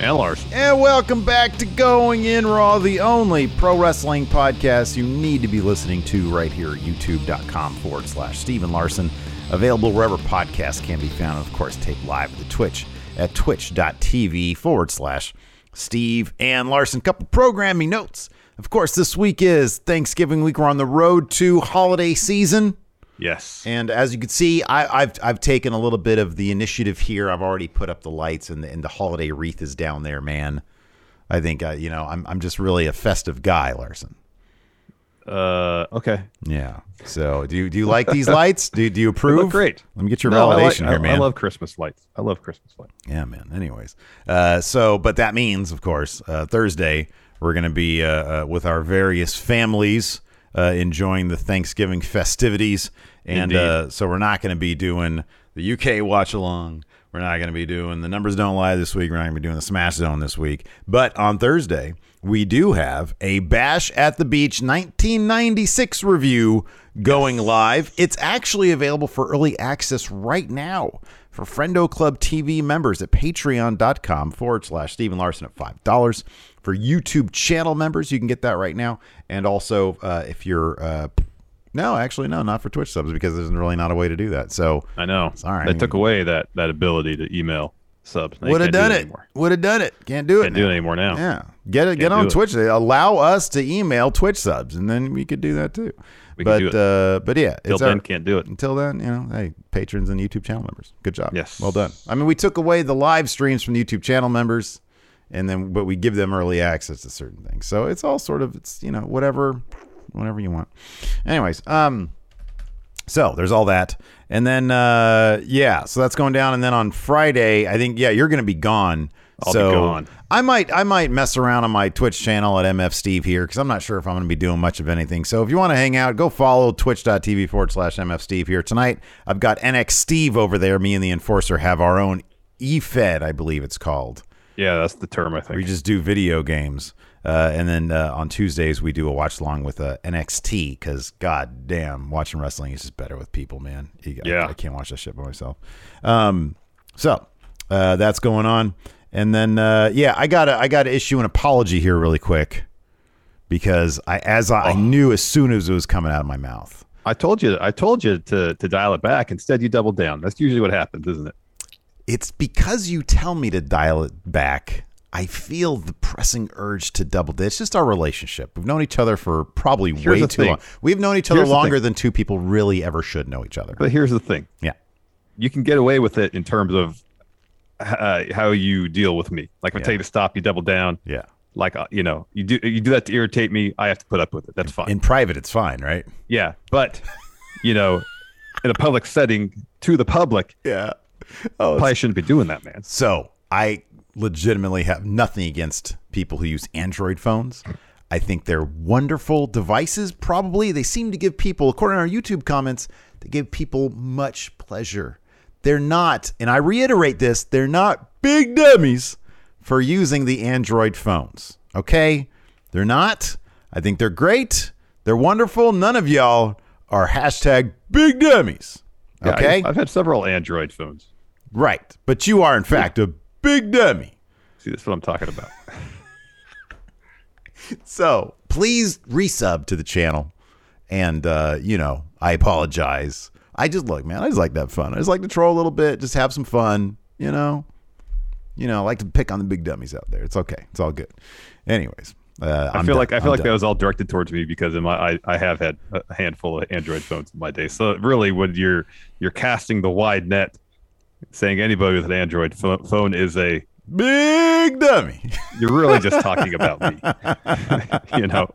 And Lars. And welcome back to Going In Raw, the only pro wrestling podcast you need to be listening to right here at youtube.com forward slash Steve and Larson. Available wherever podcasts can be found. And of course, tape live at the Twitch at twitch.tv forward slash Steve and Larson. Couple programming notes. Of course, this week is Thanksgiving week. We're on the road to holiday season. Yes. And as you can see, I, have I've taken a little bit of the initiative here. I've already put up the lights, and the, and the holiday wreath is down there, man. I think uh, you know I'm I'm just really a festive guy, Larson. Uh, okay. Yeah. So do you do you like these lights? Do do you approve? great. Let me get your No, validation like- here, I, man. I love Christmas lights. I love Christmas lights. Yeah, man. Anyways, uh, so but that means, of course, uh, Thursday we're going to be uh, uh, with our various families enjoying the Thanksgiving festivities, and uh, so we're not going to be doing the UK watch along. We're not going to be doing the numbers don't lie this week. We're not going to be doing the Smash Zone this week. But on Thursday, we do have a Bash at the Beach 1996 review going live. It's actually available for early access right now for Friendo Club TV members at patreon.com forward slash Steve and Larson at $5. For YouTube channel members, you can get that right now. And also, uh, if you're, uh, no, actually, no, not for Twitch subs because there's really not a way to do that. So I know. Sorry. They took away that that ability to email subs. Would have can't do done it. anymore. Would have done it. Can't do it. Can't do it anymore now. Yeah, get it. Get on it. Twitch. They allow us to email Twitch subs, and then we could do that too. We but can do uh, but yeah, Till it's our- then, can't do it. until then, you know, hey, patrons and YouTube channel members, good job. Yes. well done. I mean, we took away the live streams from the YouTube channel members, and then but we give them early access to certain things. So it's all sort of it's you know whatever, whatever you want. Anyways, um, so there's all that, and then uh, yeah, so that's going down, and then on Friday, I think yeah, you're going to be gone. I'll be so gone. I might I might mess around on my Twitch channel at MF Steve here because I'm not sure if I'm going to be doing much of anything. So if you want to hang out, go follow twitch.tv forward slash MF Steve here. Tonight, I've got NX Steve over there. Me and the Enforcer have our own EFED, I believe it's called. Yeah, that's the term I think. We just do video games. Uh, and then uh, on Tuesdays, we do a watch along with uh, NXT because, god damn, watching wrestling is just better with people, man. You- I- Yeah. I, can't watch that shit by myself. Um, so uh, that's going on. And then, uh, yeah, I gotta, I gotta issue an apology here really quick because I, as I, I Oh. knew as soon as it was coming out of my mouth, I told you. I told you to to dial it back. Instead, you doubled down. That's usually what happens, isn't it? It's because you tell me to dial it back. I feel the pressing urge to double. It's just our relationship. We've known each other for probably Here's way too thing. long. We've known each other Here's longer than two people really ever should know each other. But here's the thing: Yeah. you can get away with it in terms of uh, how you deal with me. Like if I Yeah. tell you to stop, you double down. Yeah. Like uh, you know, you do you do that to irritate me. I have to put up with it. That's fine. In private, it's fine, right? yeah, but you know, in a public setting to the public, Yeah. Oh, probably shouldn't be doing that, man. So I legitimately have nothing against people who use Android phones. I think they're wonderful devices. Probably they seem to give people, according to our YouTube comments, they give people much pleasure. They're not, and I reiterate this, they're not big dummies for using the Android phones. Okay? They're not. I think they're great. They're wonderful. None of y'all are hashtag big dummies. Yeah, Okay? I've had several Android phones. right. But you are, in fact, a big dummy. See, that's what I'm talking about. So please resub to the channel. And, uh, you know, I apologize. I just look, man, I just like that fun. I just like to troll a little bit, just have some fun, you know? You know, I like to pick on the big dummies out there. It's okay. It's all good. Anyways, uh, I feel done. like I feel I'm like done. that was all directed towards me because in my I, I have had a handful of Android phones in my day. So really, when you're you're casting the wide net, saying anybody with an Android pho- phone is a big dummy. you're really just talking about me. you know,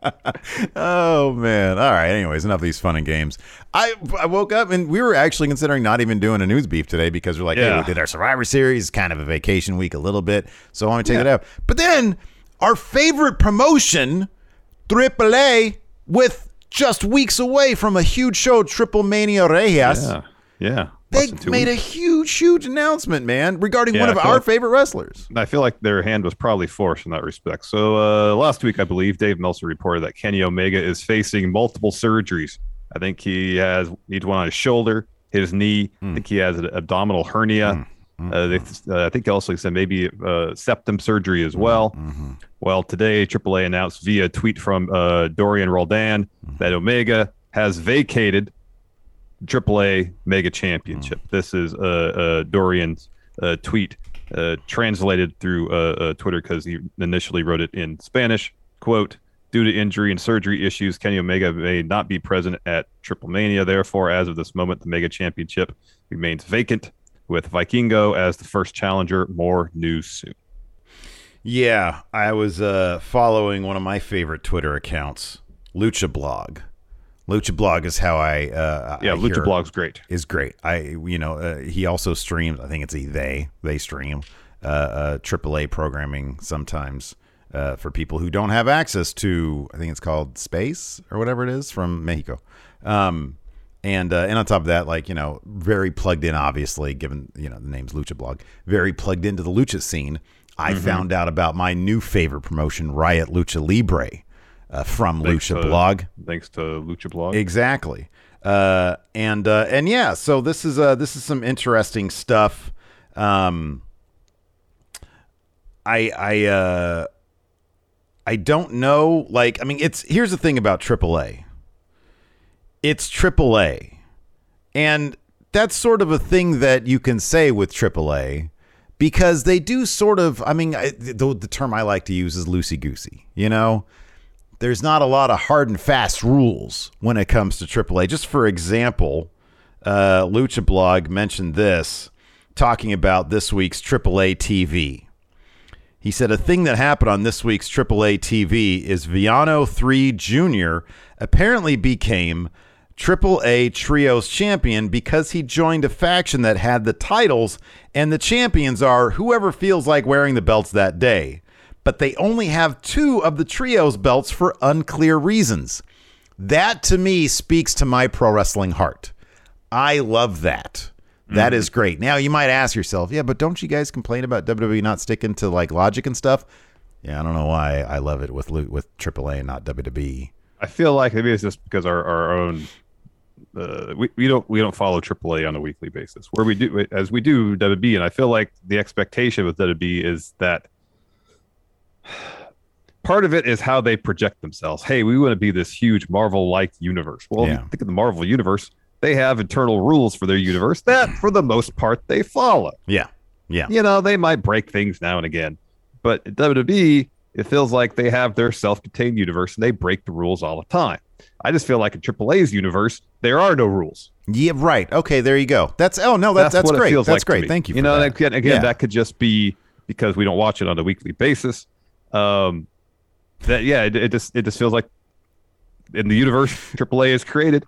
oh man. All right. Anyways, enough of these fun and games. I I woke up and we were actually considering not even doing a news beef today because we're like, hey, Yeah. we did our Survivor Series, kind of a vacation week a little bit, so I want to take it out. But then our favorite promotion, AAA, with just weeks away from a huge show, Triple Mania Regia. yeah, yeah. They Less than two made a huge, huge announcement, man, regarding Yeah, one of our like- favorite wrestlers. I feel like their hand was probably forced in that respect. So uh, last week, I believe Dave Meltzer reported that Kenny Omega is facing multiple surgeries. I think he has needs one on his shoulder, his knee. I think he has an abdominal hernia. Uh, they, uh, I think also said maybe uh, septum surgery as well. Well, today AAA announced via tweet from uh, Dorian Roldan that Omega has vacated AAA Mega Championship. This is uh, uh, Dorian's uh, tweet uh, translated through Twitter because he initially wrote it in Spanish. Quote, due to injury and surgery issues, Kenny Omega may not be present at Triple Mania. Therefore, as of this moment, the Mega Championship remains vacant with Vikingo as the first challenger. More news soon. Yeah, I was uh, following one of my favorite Twitter accounts, Lucha Blog. Lucha Blog is how I uh, Yeah, I Lucha Blog's great. is great. I you know uh, he also streams. I think it's a they they stream uh, uh, AAA programming sometimes uh, for people who don't have access to. I think it's called Space or whatever it is from Mexico. Um, and uh, and on top of that, like you know, very plugged in. Obviously, given you know the name's Lucha Blog, very plugged into the lucha scene. I Mm-hmm. found out about my new favorite promotion, Riot Lucha Libre, uh, from Thanks Lucha to- Blog. Thanks to Lucha Blog. Exactly. Uh, and uh, and yeah, so this is uh, this is some interesting stuff. Um, I I uh, I don't know. Like, I mean, it's here's the thing about AAA. It's AAA, and that's sort of a thing that you can say with AAA because they do sort of. I mean, I, the, the term I like to use is loosey goosey. You know, there's not a lot of hard and fast rules when it comes to AAA. Just for example, uh, Lucha Blog mentioned this, talking about this week's AAA TV. He said a thing that happened on this week's AAA TV is Villano 3 Jr. apparently became AAA Trios champion because he joined a faction that had the titles, and the champions are whoever feels like wearing the belts that day. But they only have two of the Trios belts for unclear reasons. That to me speaks to my pro wrestling heart. I love that. That mm-hmm. is great. Now you might ask yourself, yeah, but don't you guys complain about WWE not sticking to like logic and stuff? Yeah, I don't know why I love it with with AAA and not. WWE. I feel like maybe it's just because our, our own uh, we, we don't we don't follow AAA on a weekly basis. Where we do as we do WB, and I feel like the expectation with WB is that part of it is how they project themselves. Hey, we want to be this huge Marvel-like universe. Well, Yeah. think of the Marvel universe, they have internal rules for their universe that, for the most part, they follow. Yeah, yeah, You know, they might break things now and again, but WWE, it feels like they have their self-contained universe and they break the rules all the time. I just feel like in AAA's universe, there are no rules. yeah. Right. Okay. There you go. That's oh no, that's that's, what great. that's like great. Thank you. You for know, that. again, again, Yeah. that could just be because we don't watch it on a weekly basis. Um, that yeah, it, it just it just feels like in the universe AAA is created,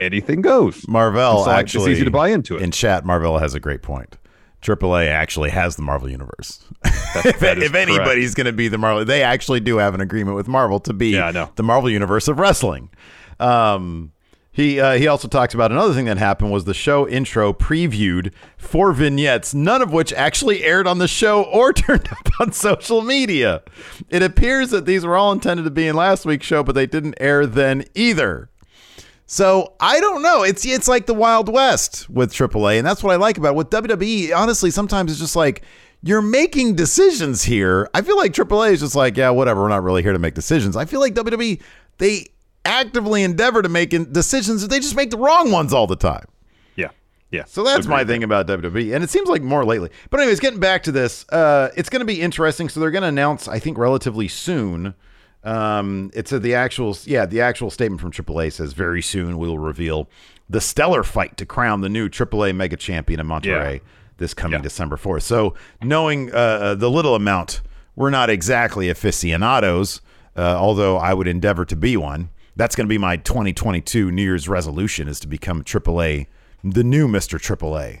anything goes. Marvel So, actually it's easy to buy into it. in chat. Marvel has a great point. AAA actually has the Marvel universe. if if anybody's going to be the Marvel, they actually do have an agreement with Marvel to be Yeah, the Marvel universe of wrestling. Um, He uh, he also talks about another thing that happened was the show intro previewed four vignettes, none of which actually aired on the show or turned up on social media. It appears that these were all intended to be in last week's show, but they didn't air then either. So I don't know. It's it's like the Wild West with AAA, and that's what I like about it. with WWE. Honestly, sometimes it's just like you're making decisions here. I feel like AAA is just like, yeah, whatever. We're not really here to make decisions. I feel like WWE they actively endeavor to make decisions, but they just make the wrong ones all the time. Yeah. Yeah. So that's my thing about WWE. And it seems like more lately. But, anyways, getting back to this, uh, it's going to be interesting. So they're going to announce, I think, relatively soon. Um, it's a, the actual, yeah, the actual statement from AAA says very soon we'll reveal the stellar fight to crown the new AAA mega champion in Monterrey yeah. this coming yeah. December 4th. So knowing uh, uh, the little amount, we're not exactly aficionados, uh, although I would endeavor to be one that's going to be my 2022 New Year's resolution is to become AAA, the new Mr. AAA.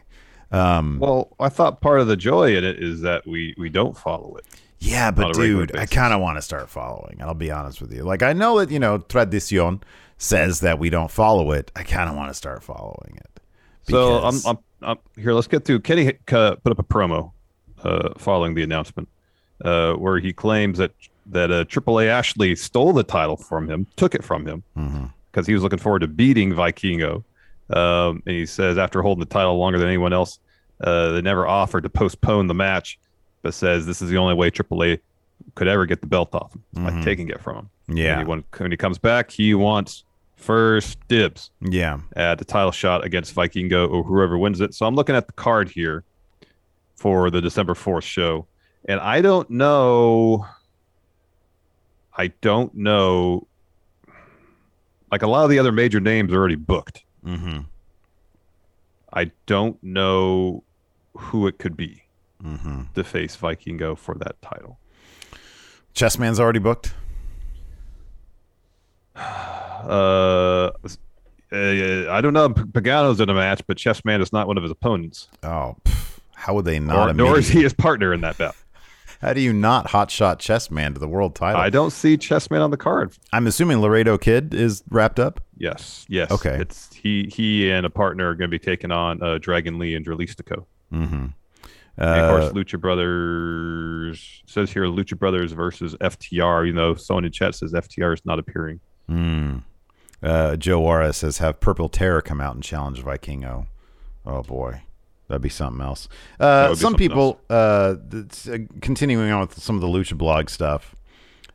Um, well, I thought part of the joy in it is that we we don't follow it. Yeah, but dude, I kind of want to start following. I'll be honest with you. Like I know that you know tradicion says that we don't follow it. I kind of want to start following it. So I'm, I'm, I'm, here. Let's get through. Kenny uh, put up a promo uh, following the announcement uh, where he claims that that uh, AAA Ashley stole the title from him, took it from him because mm-hmm. he was looking forward to beating Vikingo. Um, and he says after holding the title longer than anyone else, uh, they never offered to postpone the match, but says this is the only way AAA could ever get the belt off him mm-hmm. by taking it from him. Yeah. When he, when he comes back, he wants first dibs. Yeah. At the title shot against Vikingo or whoever wins it. So I'm looking at the card here for the December 4th show. And I don't know I don't know. Like a lot of the other major names are already booked. Mm-hmm. I don't know who it could be mm-hmm. to face Vikingo for that title. Chessman's already booked. Uh, uh, I don't know. Pagano's in a match, but Chessman is not one of his opponents. Oh, how would they not? Or, nor is he his partner in that bout. How do you not hotshot Chessman to the world title? I don't see Chessman on the card. I'm assuming Laredo Kid is wrapped up. Yes, yes. Okay. It's he he and a partner are going to be taking on uh, Dragon Lee and Dralistico. Mm-hmm. Uh, and of course, uh, Lucha Brothers says here Lucha Brothers versus FTR. You know, someone in chat says FTR is not appearing. Mm. Uh, Joe Juarez says have Purple Terror come out and challenge Vikingo. Oh boy. That'd be something else. Uh, some people, uh, uh, continuing on with some of the Lucha blog stuff,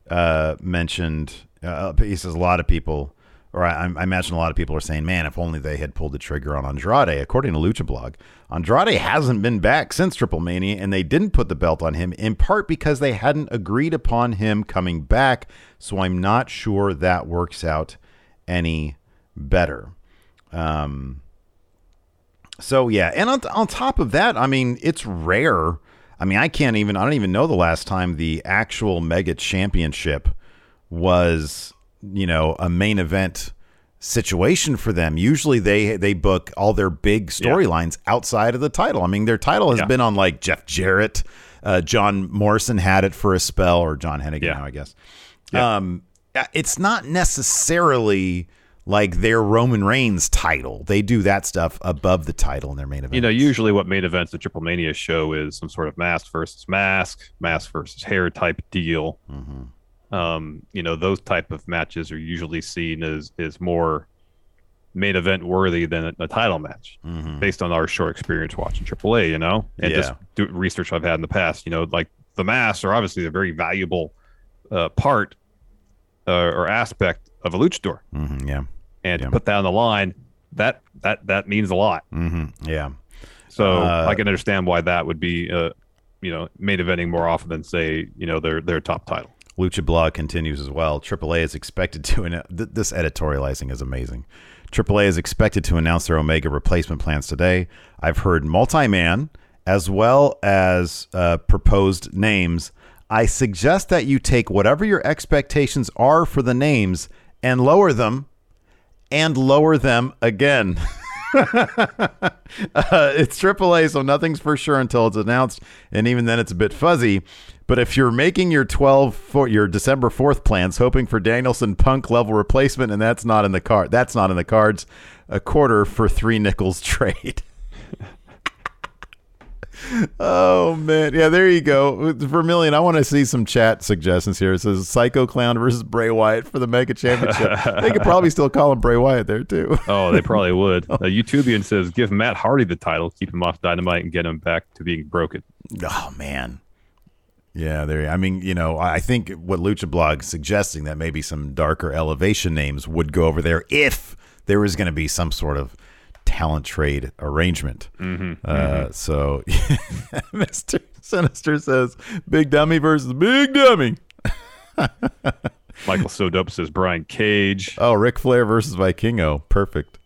uh, mentioned, uh, he says a lot of people, or I, I, imagine a lot of people are saying, man, if only they had pulled the trigger on Andrade. According to Lucha blog, Andrade hasn't been back since Triple Mania, and they didn't put the belt on him in part because they hadn't agreed upon him coming back. So I'm not sure that works out any better. Um, so yeah, and on, on top of that, I mean, it's rare. I mean, I can't even. I don't even know the last time the actual Mega Championship was, you know, a main event situation for them. Usually, they they book all their big storylines yeah. outside of the title. I mean, their title has yeah. been on like Jeff Jarrett, uh, John Morrison had it for a spell, or John Hennigan yeah. now, I guess. Um, it's not necessarily like their Roman Reigns title. They do that stuff above the title in their main event. You know, usually what main events the Triple Mania show is some sort of mask versus mask, mask versus hair type deal. Mm-hmm. Um, you know, those type of matches are usually seen as is more main event worthy than a, title match, mm-hmm. based on our short experience watching AAA. You know, and yeah. just do research I've had in the past. You know, like the masks are obviously a very valuable uh, part uh, or aspect of a luchador. Mm-hmm, yeah. And yeah. to put that on the line, that that that means a lot. Mm-hmm, yeah. So uh, I can understand why that would be, uh, you know, main eventing more often than say, you know, their their top title. Lucha Blog continues as well. AAA is expected to. Th- this editorializing is amazing. AAA is expected to announce their Omega replacement plans today. I've heard multi-man as well as uh, proposed names. I suggest that you take whatever your expectations are for the names and lower them and lower them again. uh, it's AAA, so nothing's for sure until it's announced, and even then, it's a bit fuzzy. But if you're making your 12 for your December 4th plans, hoping for Danielson Punk level replacement, and that's not in the card, that's not in the cards. A quarter for three nickels trade. oh man, yeah, there you go. Vermillion, I want to see some chat suggestions here. It says Psycho Clown versus Bray Wyatt for the Mega Championship. they could probably still call him Bray Wyatt there too. oh, they probably would. Uh, a YouTubian says give Matt Hardy the title, keep him off Dynamite, and get him back to being broken. Oh man. Yeah, there. I mean, you know, I think what Lucha Blog suggesting that maybe some darker elevation names would go over there if there was going to be some sort of talent trade arrangement. Mm-hmm, uh, mm-hmm. So, Mister Sinister says, "Big Dummy versus Big Dummy." Michael So Dope says Brian Cage. Oh, Ric Flair versus Vikingo. Perfect.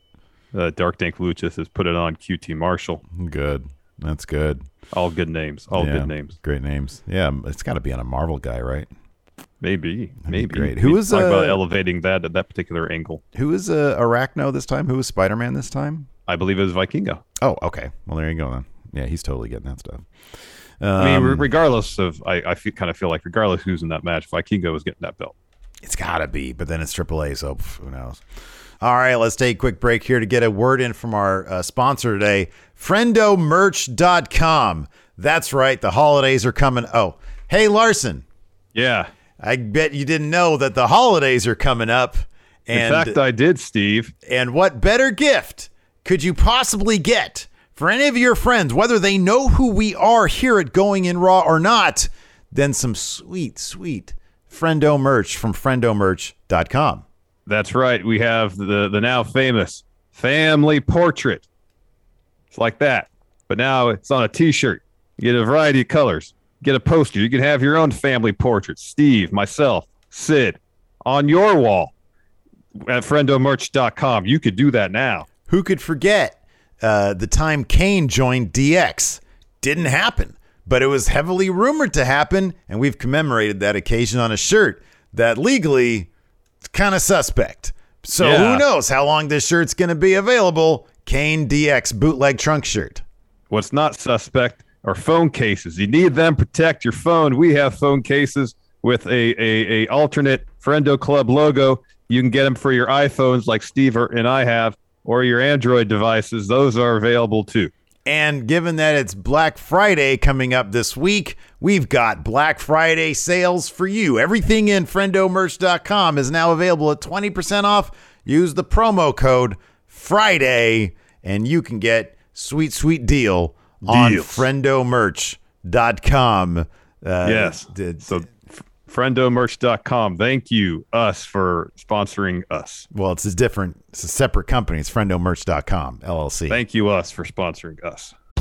Uh, Dark Dank Lucha says put it on QT Marshall. Good. That's good. All good names. All yeah, good names. Great names. Yeah, it's got to be on a Marvel guy, right? Maybe. That'd maybe. great. Who was uh, about elevating that at that particular angle? Who was uh, Arachno this time? Who was Spider Man this time? I believe it was Vikingo. Oh, okay. Well, there you go then. Yeah, he's totally getting that stuff. Um, I mean, regardless of, I, I feel, kind of feel like regardless who's in that match, Vikingo was getting that belt. It's got to be, but then it's AAA, so who knows? All right, let's take a quick break here to get a word in from our uh, sponsor today, friendomerch.com. That's right, the holidays are coming. Oh, hey, Larson. Yeah. I bet you didn't know that the holidays are coming up. And, in fact, I did, Steve. And what better gift could you possibly get for any of your friends, whether they know who we are here at Going in Raw or not, than some sweet, sweet Friendo merch from friendomerch.com. That's right. We have the the now famous family portrait. It's like that, but now it's on a T-shirt. You get a variety of colors. Get a poster. You can have your own family portrait. Steve, myself, Sid, on your wall at friendomerch.com. You could do that now. Who could forget uh, the time Kane joined DX? Didn't happen, but it was heavily rumored to happen, and we've commemorated that occasion on a shirt that legally kind of suspect. So Yeah. who knows how long this shirt's going to be available? Kane DX bootleg trunk shirt. What's not suspect are phone cases. You need them protect your phone. We have phone cases with a a, a alternate Friendo Club logo. You can get them for your iPhones, like Steve and I have, or your Android devices. Those are available too. And given that it's Black Friday coming up this week, we've got Black Friday sales for you. Everything in friendomerch.com is now available at 20% off. Use the promo code Friday and you can get sweet sweet deal on Deals. friendomerch.com. Uh, yes. d- So, friendomerch.com. Thank you, us, for sponsoring us. well, it's a different, it's a separate company. It's friendomerch.com, LLC. Thank you, us, for sponsoring us.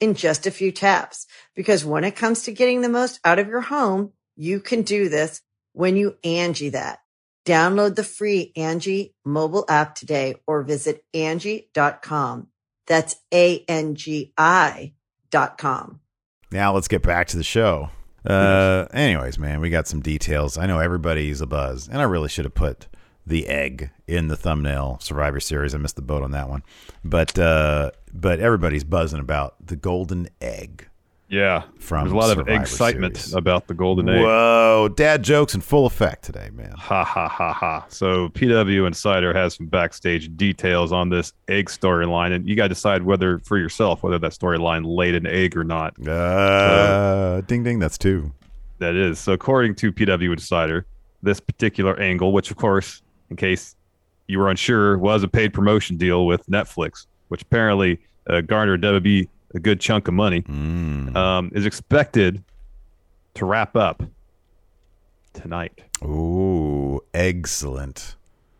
in just a few taps. Because when it comes to getting the most out of your home, you can do this when you Angi that. Download the free Angi mobile app today or visit Angi.com. That's A-N-G-I dot com. Now let's get back to the show. Uh, anyways, man, we got some details. I know everybody's a buzz, and I really should have put the egg in the thumbnail Survivor Series. I missed the boat on that one, but uh, but everybody's buzzing about the golden egg. Yeah, From there's a lot of excitement Series. about the golden egg. Whoa, dad jokes in full effect today, man. Ha ha ha ha. So PW Insider has some backstage details on this egg storyline, and you got to decide whether for yourself whether that storyline laid an egg or not. Uh, ding ding, that's two. That is. So according to PW Insider, this particular angle, which of course, in case you were unsure, was a paid promotion deal with Netflix, which apparently uh, garnered WB a good chunk of money, Mm. um, is expected to wrap up tonight. Ooh, excellent.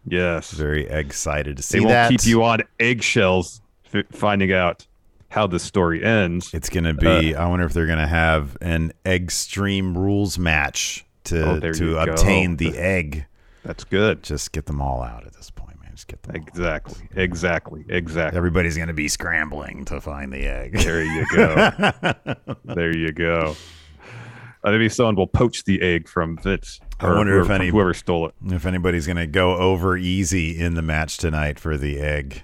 Yes. Very excited to see they won't that. keep you on eggshells f- finding out how this story ends. It's gonna Uh, be. I wonder if they're gonna have an extreme rules match to Oh, to go. obtain the egg. That's good. Just get them all out at this point, man. Just get them. all out. Exactly. Exactly. Exactly. Everybody's gonna be scrambling to find the egg. There you go. there you go. Uh, maybe someone will poach the egg from Vince. I wonder whoever, if any- whoever stole it. if anybody's gonna go over easy in the match tonight for the egg.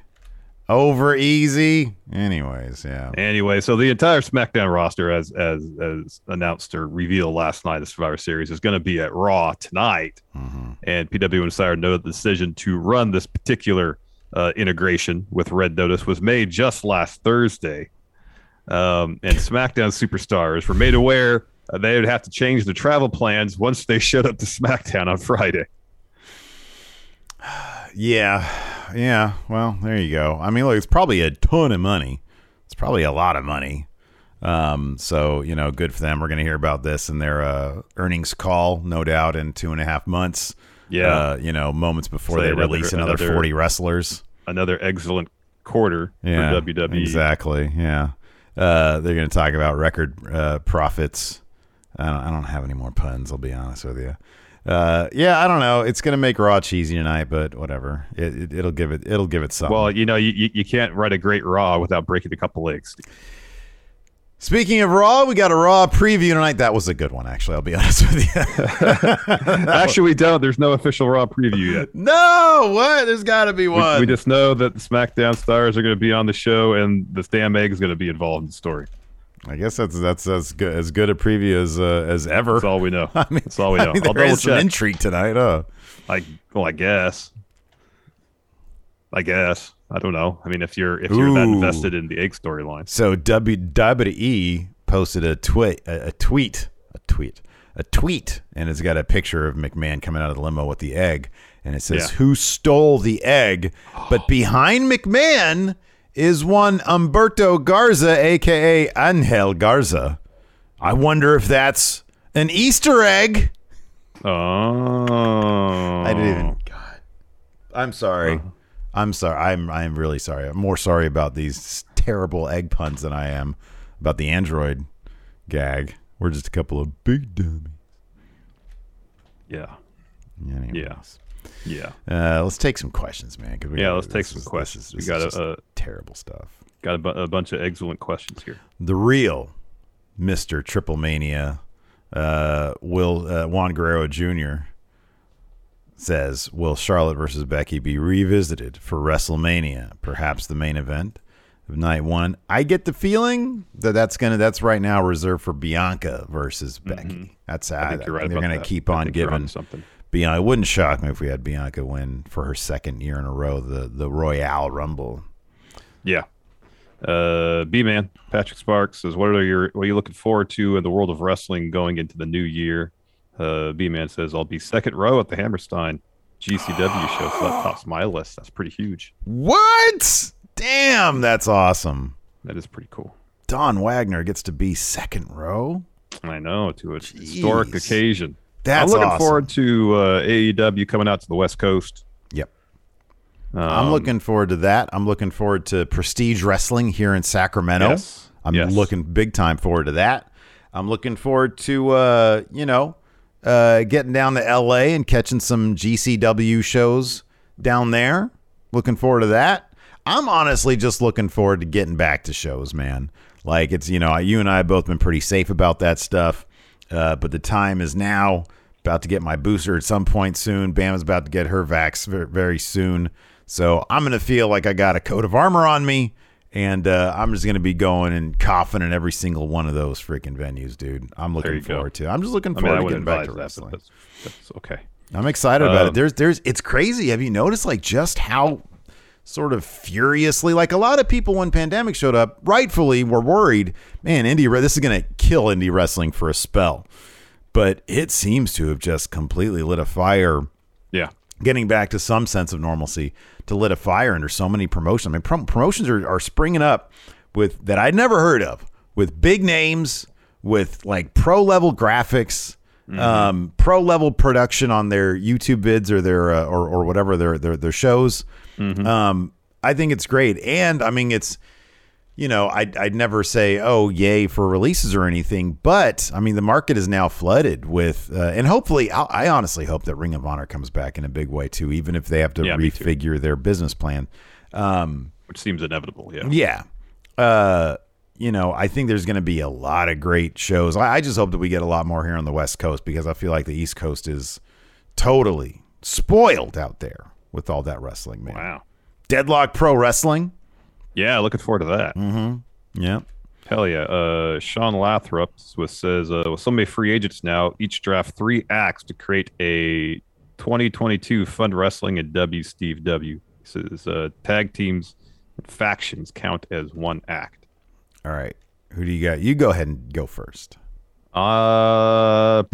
Over easy. Anyways, yeah. Anyway, so the entire SmackDown roster, as as as announced or revealed last night, the Survivor Series is going to be at Raw tonight. Mhm. And PW Insider noted the decision to run this particular uh, integration with Red Notice was made just last Thursday. Um, and SmackDown superstars were made aware they would have to change their travel plans once they showed up to SmackDown on Friday. Yeah, yeah. Well, there you go. I mean, look, it's probably a ton of money. It's probably a lot of money. Um, so you know, good for them. We're going to hear about this in their uh, earnings call, no doubt, in two and a half months. Yeah. uh, you know, moments before So they another- release another, another- forty wrestlers. Another excellent quarter Yeah, for. WWE. exactly. Yeah, uh, they're going to talk about record uh, profits. I don't, I don't have any more puns. I'll be honest with you. Uh, yeah, I don't know. It's to make Raw cheesy tonight, but whatever. It, it, it'll give it. It'll give it something. Well, you know, you, you can't write a great Raw without breaking a couple legs. Speaking of Raw, we got a Raw preview tonight. That was a good one, actually. I'll be honest with you. Actually, we don't. There's no official Raw preview yet. no, what? There's got to be We, one. we just know that the SmackDown stars are going to be on the show, and this damn egg is going to be involved in the story. I guess that's that's as good as good a preview as uh, as ever. That's all we know. I mean, That's all we know. I mean, there double some intrigue tonight, huh? Like, well, I guess. I guess. I don't know. I mean, if you're if you're that invested in the egg storyline, So WWE posted a tweet, a, a tweet, a tweet, a tweet, and it's got a picture of McMahon coming out of the limo with the egg, and it says, Yeah. "Who stole the egg?" But behind McMahon is one Humberto Garza, aka Angel Garza. I wonder if that's an Easter egg. oh, I didn't even. God, I'm sorry. Uh-huh. I'm sorry. I'm I'm really sorry. I'm more sorry about these terrible egg puns than I am about the Android gag. We're just a couple of big dummies. Yeah, Anyways. yeah, Uh, let's take some questions, man. we yeah. Let's take some is- this questions. is- we got a, terrible stuff. got a, bu- a bunch of excellent questions here. The real Mister Triple Mania, uh, Will uh, Juan Guerrero Jr. says, "Will Charlotte versus Becky be revisited for WrestleMania? Perhaps the main event of night one." I get the feeling that that's gonna that's right now reserved for Bianca versus Becky. That's Mm-hmm. I think you're right. they're gonna that. keep on giving onto something. Bianca. It wouldn't shock me if we had Bianca win for her second year in a row the the Royal Rumble. Yeah. Uh, B man Patrick Sparks says, "What are your what are you looking forward to in the world of wrestling going into the new year?" Uh, B man says, "I'll be second row at the Hammerstein GCW show, so that tops my list. That's pretty huge. What? Damn, that's awesome. That is pretty cool. Don Wagner gets to be second row. I know to a historic occasion. That's I'm looking awesome. forward to uh, AEW coming out to the West Coast. Yep. Um, I'm looking forward to that. I'm looking forward to Prestige Wrestling here in Sacramento. Yes. I'm Yes. looking big time forward to that. I'm looking forward to uh, you know, uh, getting down to LA and catching some GCW shows down there. Looking forward to that. I'm honestly just looking forward to getting back to shows, man. Like it's you know, you and I have both been pretty safe about that stuff. Uh, but the time is now. About to get my booster at some point soon. Bam is about to get her vax very, soon. So I'm going to feel like I got a coat of armor on me. And uh, I'm just going to be going and coughing in every single one of those freaking venues, dude. I'm looking you go. forward to. I'm just looking I mean, forward to getting back to that, wrestling. but that's, that's okay. I'm excited about Um, it. There's there's it's crazy. Have you noticed like just how sort of furiously like a lot of people when pandemic showed up rightfully were worried, man, indie this is going to kill indie wrestling for a spell. But it seems to have just completely lit a fire Yeah. getting back to some sense of normalcy to lit a fire under so many promotions. I mean, prom- promotions are, are springing up with that I'd never heard of with big names, with like pro level graphics, um, pro level production on their YouTube vids or their uh, or or whatever their their their shows. Um, I think it's great, and I mean it's you know, I'd, I'd never say, oh, yay for releases or anything. But I mean, the market is now flooded with, uh, and hopefully, I, I honestly hope that Ring of Honor comes back in a big way too, even if they have to Yeah, refigure their business plan. Um, Which seems inevitable. Yeah. yeah. Uh, you know, I think there's going to be a lot of great shows. I, I just hope that we get a lot more here on the West Coast because I feel like the East Coast is totally spoiled out there with all that wrestling, man. Wow. Deadlock Pro Wrestling. Yeah. Looking forward to that. Mm-hmm. Yeah. Hell yeah. Uh, Sean Lathrop says, uh, with so many free agents now, each draft three acts to create a 2022 Fun Wrestling and W Steve W. He says uh, tag teams and factions count as one act. All right. Who do you got? You go ahead and go first. Uh,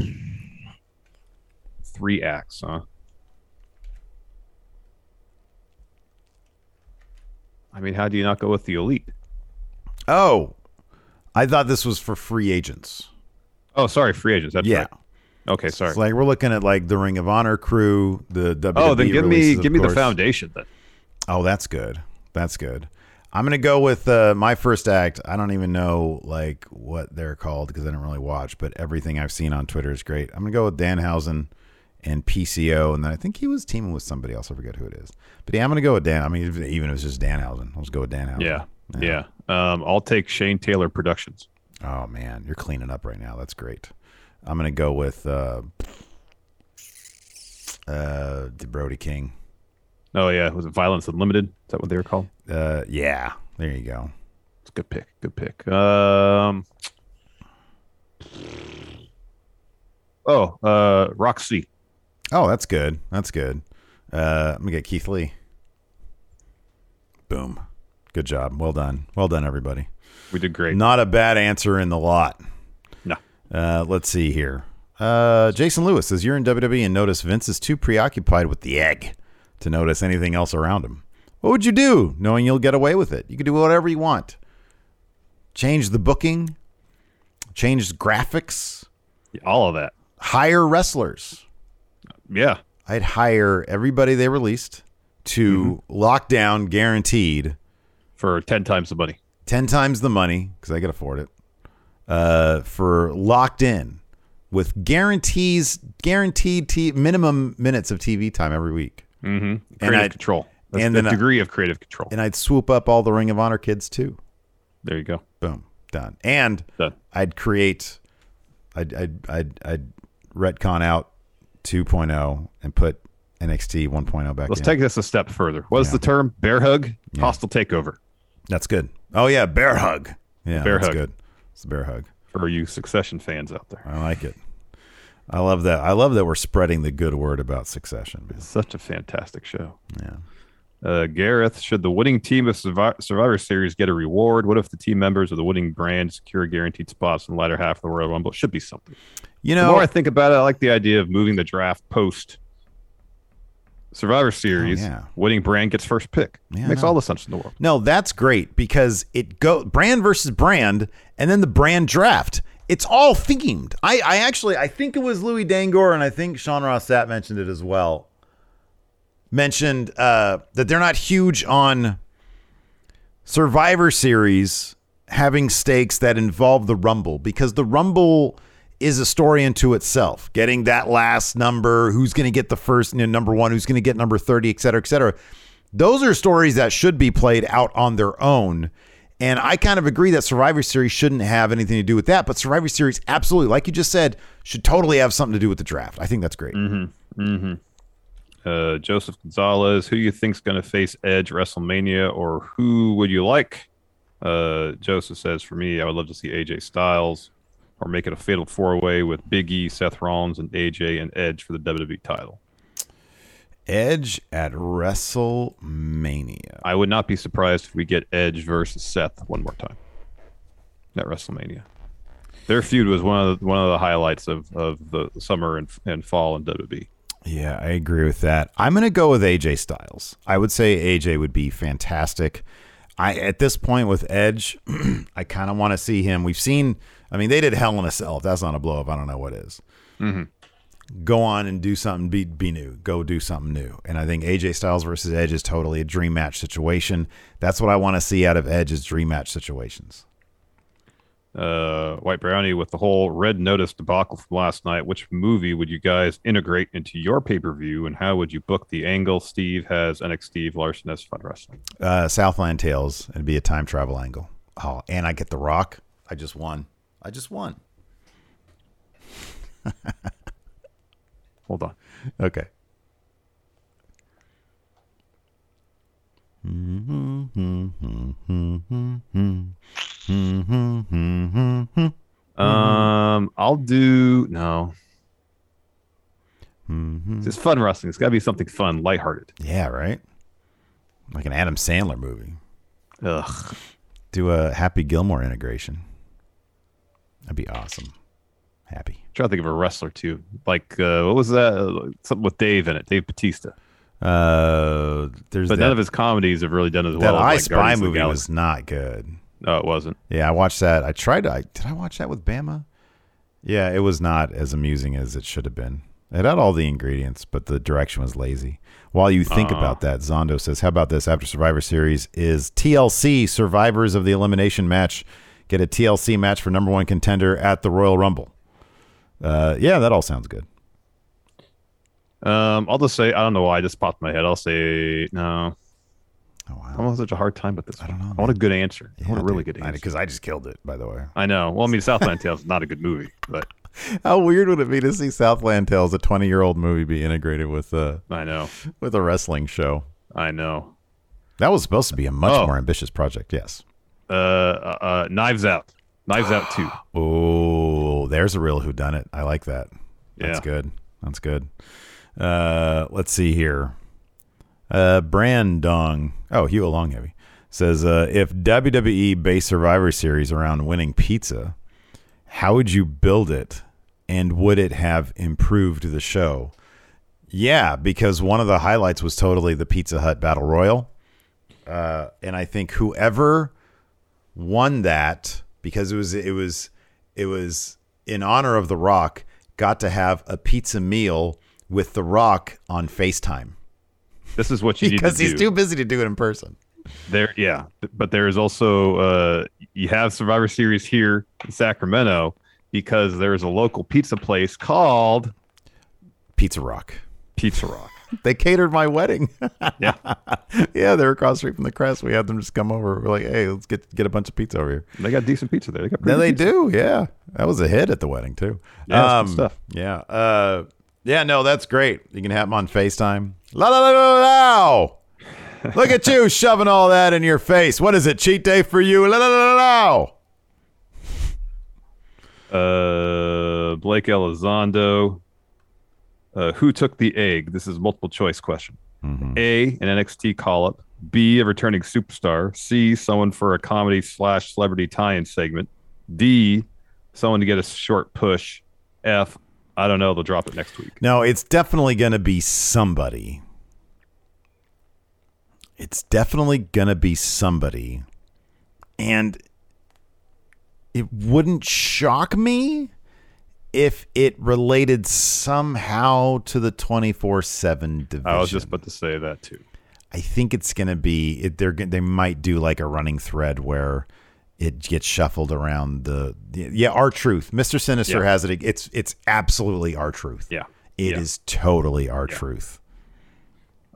three acts, huh? I mean, how do you not go with the elite? Oh, I thought this was for free agents. Oh, sorry, free agents. That's yeah. right. Okay, sorry. It's like we're looking at like the Ring of Honor crew, the WWE. oh, then give me give me the foundation then. Oh, that's good. That's good. I'm gonna go with uh, my first act. I don't even know like what they're called because I didn't really watch, but everything I've seen on Twitter is great. I'm gonna go with Danhausen and PCO, and then I think he was teaming with somebody else. I forget who it is, but yeah, I'm gonna go with Dan. I mean, even if it's just Danhausen, I'll just go with Danhausen. Yeah, yeah. Um, I'll take Shane Taylor Promotions. Oh man, you're cleaning up right now. That's great. I'm gonna go with uh, uh, the Brody King. Oh yeah, was it Violence Unlimited? Is that what they were called? Uh, yeah, there you go. It's a good pick. Good pick. Um. Oh, uh, Roxy. Oh, that's good. That's good. Uh, I'm gonna get Keith Lee. Boom. Good job. Well done. Well done, everybody. We did great. Not a bad answer in the lot. No. Uh, let's see here. Uh, Jason Lewis says you're in WWE and notice Vince is too preoccupied with the egg to notice anything else around him. What would you do, knowing you'll get away with it? You can do whatever you want. Change the booking, change graphics, All of that. hire wrestlers. Yeah. I'd hire everybody they released to lock down guaranteed For ten times the money. 10 times the money because I could afford it uh, for locked in with guarantees guaranteed t- minimum minutes of TV time every week. Mm-hmm. And Creative control. That's and the then I- degree of creative control. And I'd swoop up all the Ring of Honor kids too. there you go. Boom, done. And Done. I'd create, I'd, I'd, I'd, I'd retcon out 2.0 and put NXT 1.0 back Let's in. take this a step further. What is Yeah. the term? Bear hug? Hostile takeover That's good. Oh yeah, bear hug. Yeah, Bear that's hug. good. It's a bear hug. for you Succession fans out there. I like it. I love that. I love that we're spreading the good word about Succession, man. Such a fantastic show. Yeah. Uh, Gareth, should the winning team of Survi- Survivor Series get a reward? What if the team members of the winning brand secure guaranteed spots in the latter half of the Royal Rumble? Should be something. You the know, more I think about it, I like the idea of moving the draft post Survivor Series. Oh, yeah. Winning brand gets first pick. Yeah, Makes know. all the sense in the world. no, that's great because it go brand versus brand, and then the brand draft, it's all themed. I, I actually I think it was Louis Dangoor and I think Sean Ross Sapp mentioned it as well. Mentioned uh, that they're not huge on Survivor Series having stakes that involve the Rumble because the Rumble is a story into itself. Getting that last number, who's going to get the first you know, number one, who's going to get number 30, et cetera, et cetera. Those are stories that should be played out on their own. And I kind of agree that Survivor Series shouldn't have anything to do with that, but Survivor Series, absolutely, like you just said, should totally have something to do with the draft. I think that's great. Mm-hmm. Mm-hmm. Uh, Joseph Gonzalez, who do you think's going to face Edge WrestleMania, or who would you like? Uh, Joseph says, for me, I would love to see AJ Styles, or make it a fatal four way with Big E, Seth Rollins, and AJ and Edge for the WWE title. Edge at WrestleMania. I would not be surprised if we get Edge versus Seth one more time at WrestleMania. Their feud was one of the, one of the highlights of, of the summer and, and fall in WWE. Yeah, I agree with that. I'm going to go with AJ Styles. I would say AJ would be fantastic. I at this point with Edge, I kind of want to see him. We've seen. I mean, they did Hell in a Cell. If that's not a blow up, I don't know what is. Mm-hmm. Go on and do something. Be be new. Go do something new. And I think AJ Styles versus Edge is totally a dream match situation. That's what I want to see out of Edge's dream match situations. Uh, White Brownie with the whole Red Notice debacle from last night. Which movie would you guys integrate into your pay per view, and how would you book the angle Steve has NXT Steve Larson as Fun Wrestling? Uh, Southland Tales. It'd be a time travel angle. Oh, and I get the Rock. I just won. I just won. Hold on. Okay. Um, I'll do no. It's fun wrestling. It's got to be something fun, lighthearted. Yeah, right. Like an Adam Sandler movie. Ugh. Do a Happy Gilmore integration. That'd be awesome. Happy. Trying to think of a wrestler too. Like uh, what was that? Something with Dave in it. Dave Batista. Uh, there's But that, none of his comedies have really done as well. as, I like, Spy Guardians movie was not good. No, it wasn't. Yeah, I watched that. I tried to. I, did I watch that with Bama? Yeah, it was not as amusing as it should have been. It had all the ingredients, but the direction was lazy. While you think Uh. about that, Zondo says, "How about this? After Survivor Series is TLC Survivors of the Elimination Match get a TLC match for number one contender at the Royal Rumble." Uh, yeah, that all sounds good. Um, I'll just say I don't know why. I just popped my head. I'll say no. Oh wow, I'm having such a hard time with this. I don't know, I want a good answer. I want a really good answer. because I just killed it. By the way, I know. Well, I mean, Southland Tales is not a good movie, but how weird would it be to see Southland Tales, a twenty-year-old movie, be integrated with uh I know. with a wrestling show? I know. That was supposed to be a much Oh. more ambitious project. Yes. Uh, uh, uh Knives Out. Knives Out two. Oh, there's a real who done it. I like that. That's Yeah. good. That's good. Uh, let's see here. Uh, Brandong. Oh, Hugh Longheavy says uh, if WWE based Survivor Series around winning pizza, how would you build it, and would it have improved the show? Yeah, because one of the highlights was totally the Pizza Hut Battle Royal, uh, and I think whoever won that because it was it was it was in honor of The Rock got to have a pizza meal with The Rock on FaceTime This is what you need to do. because do. he's too busy to do it in person. There, yeah, but there is also uh, you have Survivor Series here in Sacramento because there is a local pizza place called Pizza Rock. Pizza Rock. They catered my wedding. Yeah, yeah, they were across the street from the crest. We had them just come over. We're like, hey, let's get get a bunch of pizza over here. they got decent pizza there. They got Yeah, pretty they pizza. do. Yeah, that was a hit at the wedding too. Yeah, good stuff. Yeah, uh, yeah. No, that's great. You can have them on Facetime. La la la la la. Look at you shoving all that in your face. What is it? Cheat day for you? La la la la. la. Uh, Blake Elizondo. Uh, who took the egg? This is a multiple choice question. A, an NXT call up. B, a returning superstar. C, someone for a comedy slash celebrity tie-in segment. D, someone to get a short push. F, I don't know. They'll drop it next week. No, it's definitely going to be somebody. It's definitely going to be somebody. And it wouldn't shock me if it related somehow to the 24/7 division. I was just about to say that too. I think it's going to be it, they're they might do like a running thread where it gets shuffled around the yeah R-Truth. Mr. Sinister Yeah. has it. It's it's absolutely R-Truth. Yeah. It Yeah. is totally R-Truth.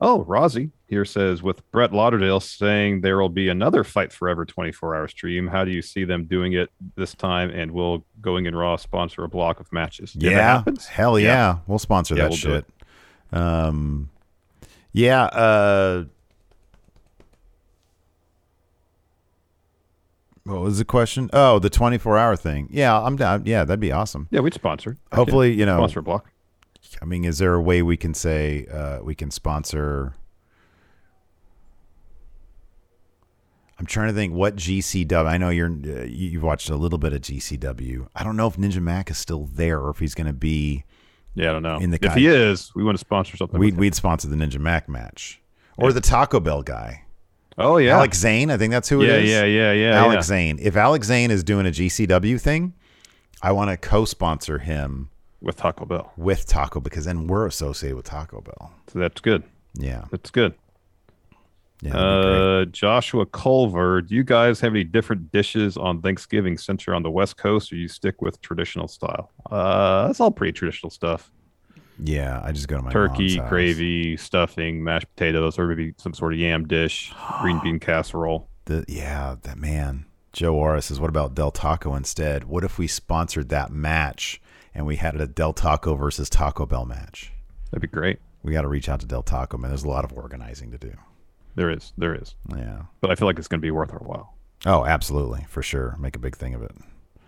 Oh, Rozzy here says with Brett Lauderdale saying there will be another Fight Forever 24 hour stream. How do you see them doing it this time? And will Going in Raw sponsor a block of matches? Yeah, hell yeah. we'll sponsor Yeah, that we'll shit. Um, yeah. Uh, what was the question? Oh, the twenty-four hour thing. Yeah, I'm down. Yeah, that'd be awesome. Yeah, we'd sponsor. Hopefully, you know, sponsor a block. I mean, is there a way we can say uh, we can sponsor? I'm trying to think what GCW. I know you're uh, you- you've watched a little bit of GCW. I don't know if Ninja Mac is still there or if he's going to be. Yeah, I don't know. In the if he is, we want to sponsor something. We'd we'd sponsor the Ninja Mac match or the Taco Bell guy. oh yeah, Alex Zayne. I think that's who it yeah, is. yeah, yeah, yeah. Alex yeah. Zayne. If Alex Zayne is doing a GCW thing, I want to co-sponsor him with Taco Bell. with Taco because then we're associated with Taco Bell. So that's good. Yeah. That's good. Yeah. that'd be great. Uh, Joshua Culver, do you guys have any different dishes on Thanksgiving since you're on the West Coast, or you stick with traditional style? Uh, that's all pretty traditional stuff. Yeah, I just go to my Turkey, gravy, stuffing, mashed potatoes, or maybe some sort of yam dish, green bean casserole. The, yeah, that man. Joe Ora says, "What about Del Taco instead? What if we sponsored that match and we had a Del Taco versus Taco Bell match? That'd be great. We got to reach out to Del Taco, man. There's a lot of organizing to do. There is, there is, Yeah. but I feel like it's going to be worth our while. Oh, absolutely, for sure. Make a big thing of it.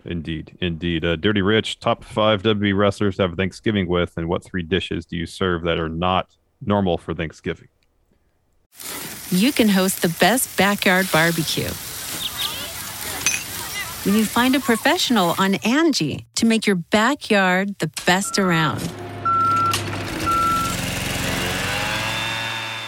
Indeed, indeed. Uh, Dirty Rich, top five WWE wrestlers to have Thanksgiving with, and what three dishes do you serve that are not normal for Thanksgiving? you can host the best backyard barbecue. When you find a professional on Angi to make your backyard the best around.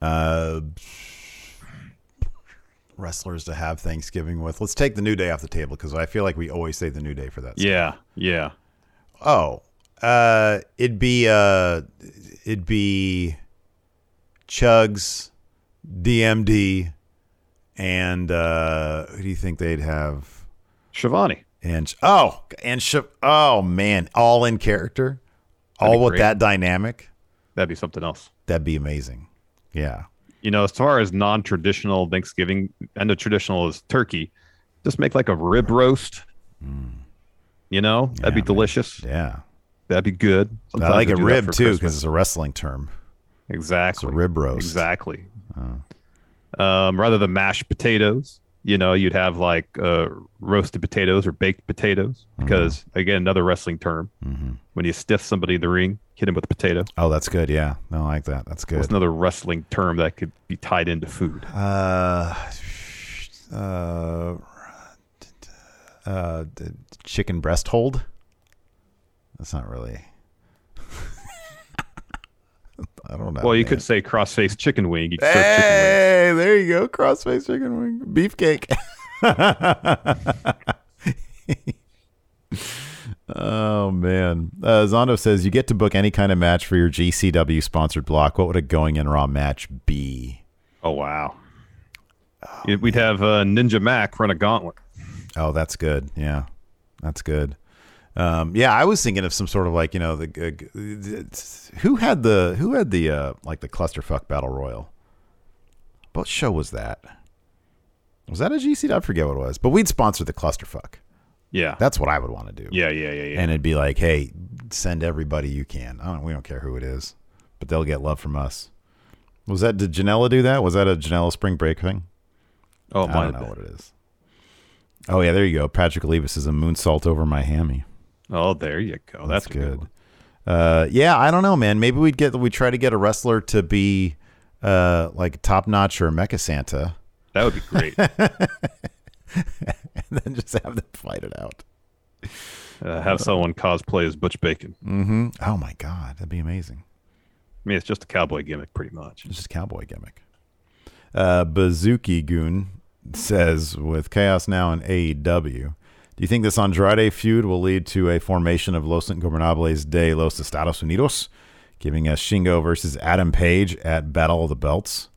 Uh, wrestlers to have Thanksgiving with. Let's take the New Day off the table because I feel like we always say the New Day for that. stuff. Yeah, yeah. Oh, uh, it'd be uh, it'd be Chugs, DMD, and uh, who do you think they'd have? Shivani. And oh, and Sh- oh man, all in character, all with great. that dynamic. That'd be something else. That'd be amazing. Yeah. You know, as far as non-traditional Thanksgiving, and the traditional is turkey, just make like a rib roast. You know, that'd be Mm. Man. delicious. Yeah. That'd be good. I Sometimes like they a rib too because it's a wrestling term. Exactly. It's a rib roast. Exactly. Um, rather than mashed potatoes, you know, you'd have like uh, roasted potatoes or baked potatoes Mm-hmm. because, again, another wrestling term. When you stiff somebody in the ring, hit him with a potato. Oh, that's good. Yeah, I like that. That's What's good. another wrestling term that could be tied into food? Uh, uh, uh, chicken breast hold. That's not really. I don't know. well, you man. could say cross-faced chicken wing. You serve chicken. Hey, there you go. Crossface chicken wing, beefcake. oh man, uh, Zondo says you get to book any kind of match for your GCW sponsored block. What would a going in raw match be? Oh wow. We'd have uh, Ninja Mac run a gauntlet. Oh, that's good. Yeah, that's good. Um, yeah, I was thinking of some sort of like you know the uh, who had the who had the uh, like the clusterfuck battle royal. What show was that? Was that a GC? I forget what it was, but we'd sponsor the clusterfuck. Yeah. That's what I would want to do. yeah, yeah, yeah, yeah. And it'd be like, hey, send everybody you can. I don't, we don't care who it is, but they'll get love from us. Was that, did Janela do that? Was that a Janela spring break thing? oh, I don't know what it is. Oh, yeah, there you go. Patrick Levis is a moonsault over Miami. Oh, there you go. That's, a good. one. Uh, yeah, I don't know, man. Maybe we'd get, we try to get a wrestler to be uh, like top notch or Mecha Santa That would be great. and then just have them fight it out. uh, have someone cosplay as Butch Bacon. Mm-hmm. Oh, my God. That'd be amazing. I mean, it's just a cowboy gimmick, pretty much. It's just a cowboy gimmick. Uh, Bazooki Goon says, with Chaos Now and AEW, do you think this Andrade feud will lead to a formation of Los Ingobernables de los Estados Unidos, giving us Shingo versus Adam Page at Battle of the Belts?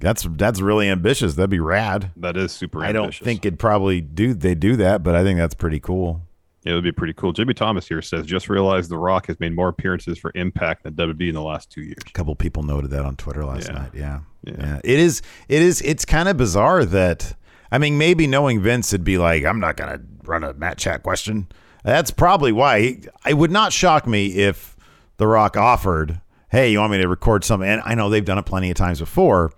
That's that's really ambitious. That'd be rad. That is super. I don't think it'd probably do they do that, but I think that's pretty cool. Yeah, it would be pretty cool. Jimmy Thomas here says, just realized The Rock has made more appearances for Impact than WWE in the last two years. A couple people noted that on Twitter last Yeah. night. Yeah. Yeah. yeah. It is it is it's kind of bizarre that I mean maybe knowing Vince would be like I'm not going to run a Matt chat question. That's probably why it would not shock me if The Rock offered, "Hey, you want me to record something?" And I know they've done it plenty of times before,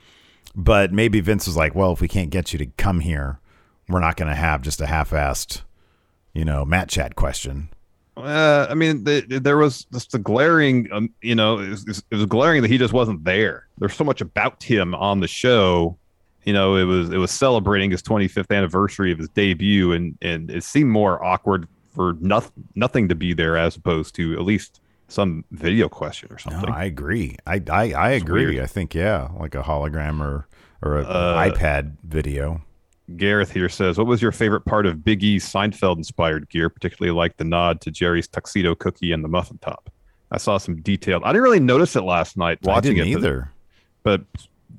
but maybe Vince was like, "Well, if we can't get you to come here, we're not going to have just a half-assed, you know, Matt chat question." Uh, I mean, the, there was just the glaring, um, you know, it was, it was glaring that he just wasn't there. There's so much about him on the show. You know, it was it was celebrating his 25th anniversary of his debut, and and it seemed more awkward for nothing nothing to be there as opposed to at least some video question or No, something. I agree. I I, I agree. weird. I think yeah, like a hologram or or an Uh, iPad video. Gareth here says, "What was your favorite part of Big E's Seinfeld-inspired gear, particularly like the nod to Jerry's tuxedo cookie and the muffin top?" I saw some detailed. I didn't really notice it last night watching it, but- either. but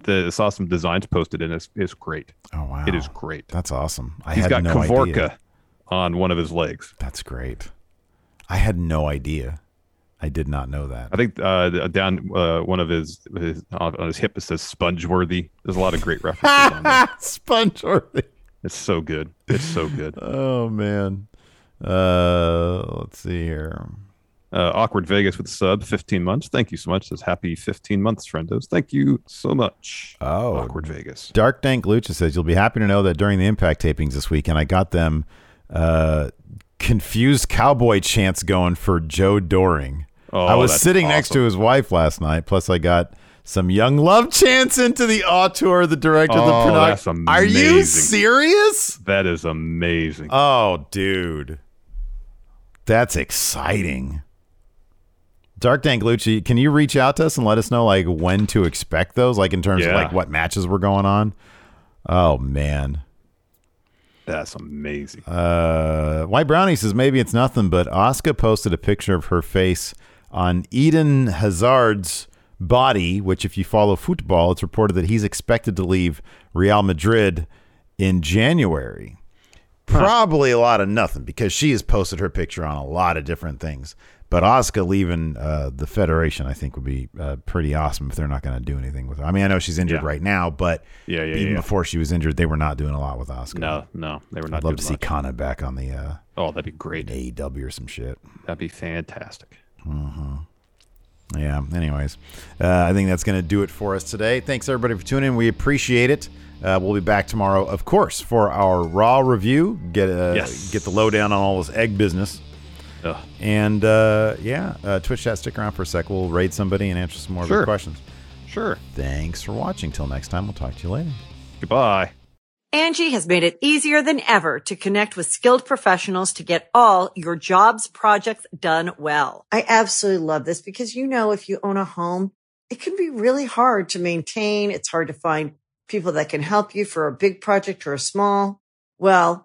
the saw some designs posted and it's, it's great. Oh wow, It is great. That's awesome. I He's got no Kavorka idea. on one of his legs. That's great. I had no idea. I did not know that. I think uh, down uh, one of his, his on on his hip it says Spongeworthy. There's a lot of great references on there. Spongeworthy. It's so good. It's so good. Oh man. Uh, let's see here. Uh, Awkward Vegas with sub 15 months. Thank you so much. Says happy 15 months, friendos. Thank you so much. Oh, Awkward Vegas. Dark Dank Lucha says you'll be happy to know that during the Impact tapings this weekend, I got them uh, confused cowboy chants going for Joe Doering. Oh, I was sitting next to his wife last night. Plus, I got some young love chants into the auteur, the director of the Oh, production. Are you serious? That is amazing. Oh, dude. That's exciting. Dark Dank Lucci, can you reach out to us and let us know like when to expect those? Like in terms of like what matches were going on? Oh man. That's amazing. Uh White Brownie says maybe it's nothing, but Asuka posted a picture of her face on Eden Hazard's body, which if you follow football, it's reported that he's expected to leave Real Madrid in January. Probably a lot of nothing because she has posted her picture on a lot of different things. But Asuka leaving uh, the Federation, I think, would be uh, pretty awesome if they're not going to do anything with her. I mean, I know she's injured Yeah. right now, but Yeah, yeah, even yeah. before she was injured, they were not doing a lot with Asuka. No, no, they were not. I'd love to see much. Kana back on the uh, Oh, that'd be great. AEW or some shit. That'd be fantastic. Yeah. Anyways, uh, I think that's going to do it for us today. Thanks everybody for tuning in. We appreciate it. Uh, we'll be back tomorrow, of course, for our Raw review. Get uh, Yes. get the lowdown on all this egg business. Ugh. And uh, yeah, uh, Twitch chat, stick around for a sec. We'll raid somebody and answer some more of Sure. their questions. Sure. Thanks for watching. Till next time, we'll talk to you later. Goodbye. Angi has made it easier than ever to connect with skilled professionals to get all your jobs projects done well. I absolutely love this because, you know, if you own a home, it can be really hard to maintain. It's hard to find people that can help you for a big project or a small. Well,